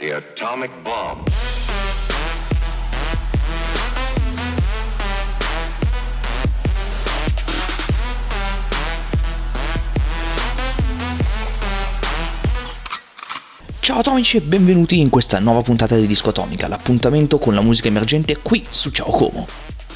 The atomic bomb. Ciao atomici e benvenuti in questa nuova puntata di Disco Atomica, l'appuntamento con la musica emergente qui su Ciao Como.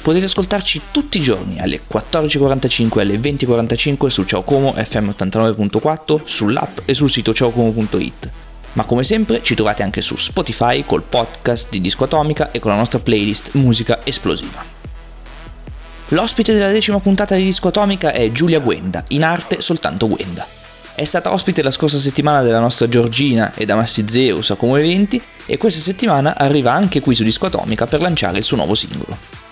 Potete ascoltarci tutti i giorni alle 14.45 e alle 20.45 su Ciao Como FM 89.4, sull'app e sul sito ciaocomo.it. Ma come sempre ci trovate anche su Spotify col podcast di Disco Atomica e con la nostra playlist Musica Esplosiva. L'ospite della decima puntata di Disco Atomica è Giulia Guenda, in arte soltanto Guenda. È stata ospite la scorsa settimana della nostra Giorgina e da Massi Zeus a Como Eventi e questa settimana arriva anche qui su Disco Atomica per lanciare il suo nuovo singolo.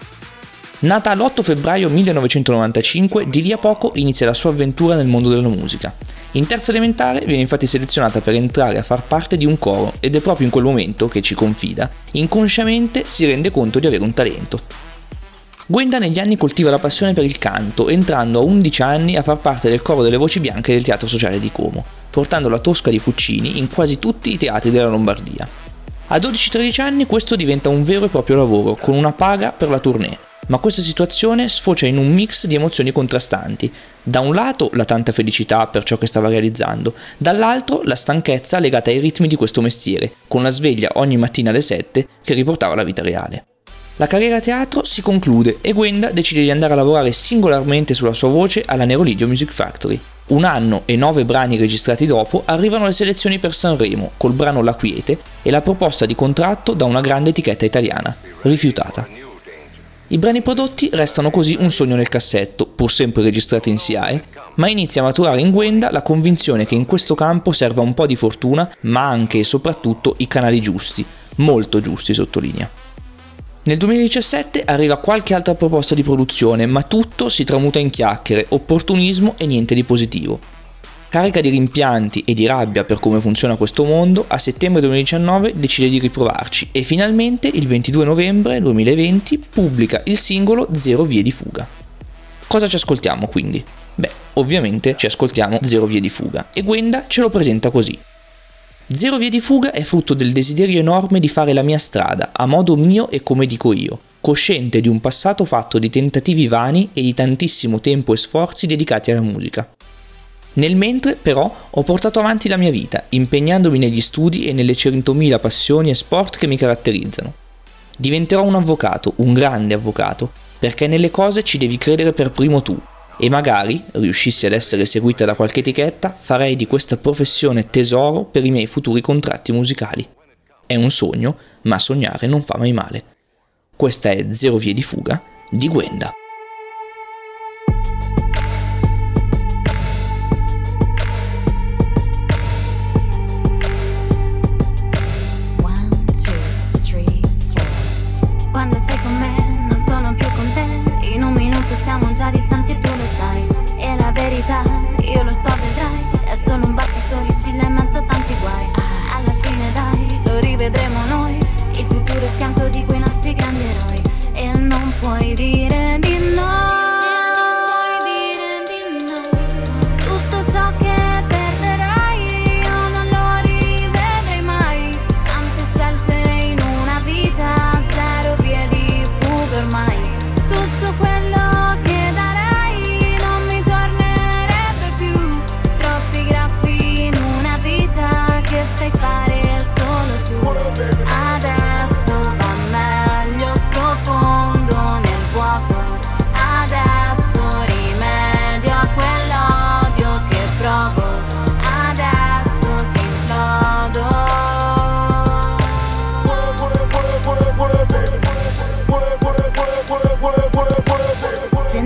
Nata l'8 febbraio 1995, di lì a poco inizia la sua avventura nel mondo della musica. In terza elementare viene infatti selezionata per entrare a far parte di un coro ed è proprio in quel momento che ci confida, inconsciamente si rende conto di avere un talento. Gwenda negli anni coltiva la passione per il canto, entrando a 11 anni a far parte del coro delle voci bianche del Teatro Sociale di Como, portando la Tosca di Puccini in quasi tutti i teatri della Lombardia. A 12-13 anni questo diventa un vero e proprio lavoro, con una paga per la tournée, ma questa situazione sfocia in un mix di emozioni contrastanti. Da un lato la tanta felicità per ciò che stava realizzando, dall'altro la stanchezza legata ai ritmi di questo mestiere, con la sveglia ogni mattina alle 7 che riportava la vita reale. La carriera a teatro si conclude e Gwenda decide di andare a lavorare singolarmente sulla sua voce alla Nerolidio Music Factory. Un anno e nove brani registrati dopo arrivano le selezioni per Sanremo col brano La Quiete e la proposta di contratto da una grande etichetta italiana, rifiutata. I brani prodotti restano così un sogno nel cassetto, pur sempre registrati in SIAE, ma inizia a maturare in Gwenda la convinzione che in questo campo serva un po' di fortuna, ma anche e soprattutto i canali giusti, molto giusti sottolinea. Nel 2017 arriva qualche altra proposta di produzione, ma tutto si tramuta in chiacchiere, opportunismo e niente di positivo. Carica di rimpianti e di rabbia per come funziona questo mondo, a settembre 2019 decide di riprovarci e finalmente il 22 novembre 2020 pubblica il singolo Zero Vie di Fuga. Cosa ci ascoltiamo quindi? Beh, ovviamente ci ascoltiamo Zero Vie di Fuga e Gwenda ce lo presenta così. Zero Vie di Fuga è frutto del desiderio enorme di fare la mia strada, a modo mio e come dico io, cosciente di un passato fatto di tentativi vani e di tantissimo tempo e sforzi dedicati alla musica. Nel mentre, però, ho portato avanti la mia vita, impegnandomi negli studi e nelle centomila passioni e sport che mi caratterizzano. Diventerò un avvocato, un grande avvocato, perché nelle cose ci devi credere per primo tu, e magari, riuscissi ad essere seguita da qualche etichetta, farei di questa professione tesoro per i miei futuri contratti musicali. È un sogno, ma sognare non fa mai male. Questa è Zero Vie di Fuga di Gwenda.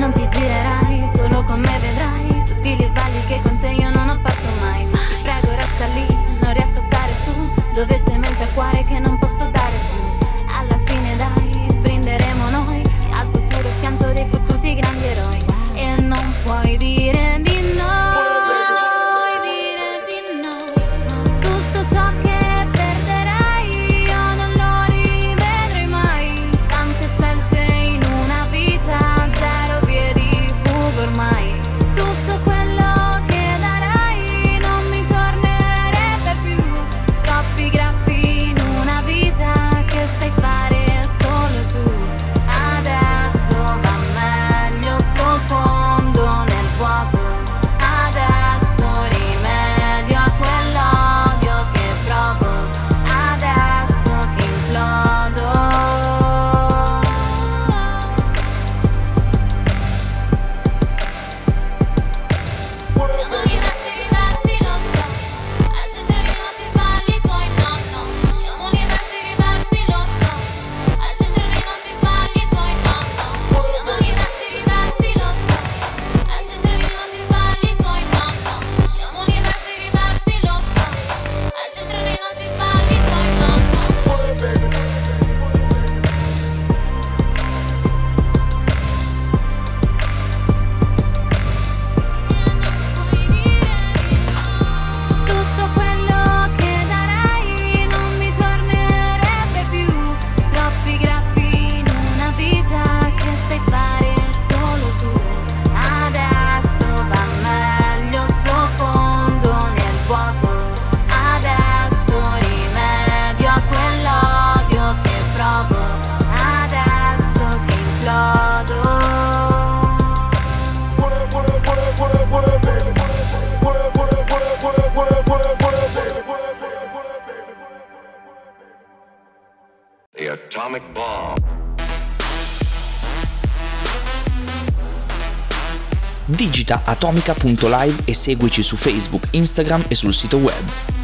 Non ti girerai, solo con me vedrai Tutti gli sbagli che con te io The atomic bomb. Digita atomica.live e seguici su Facebook, Instagram e sul sito web.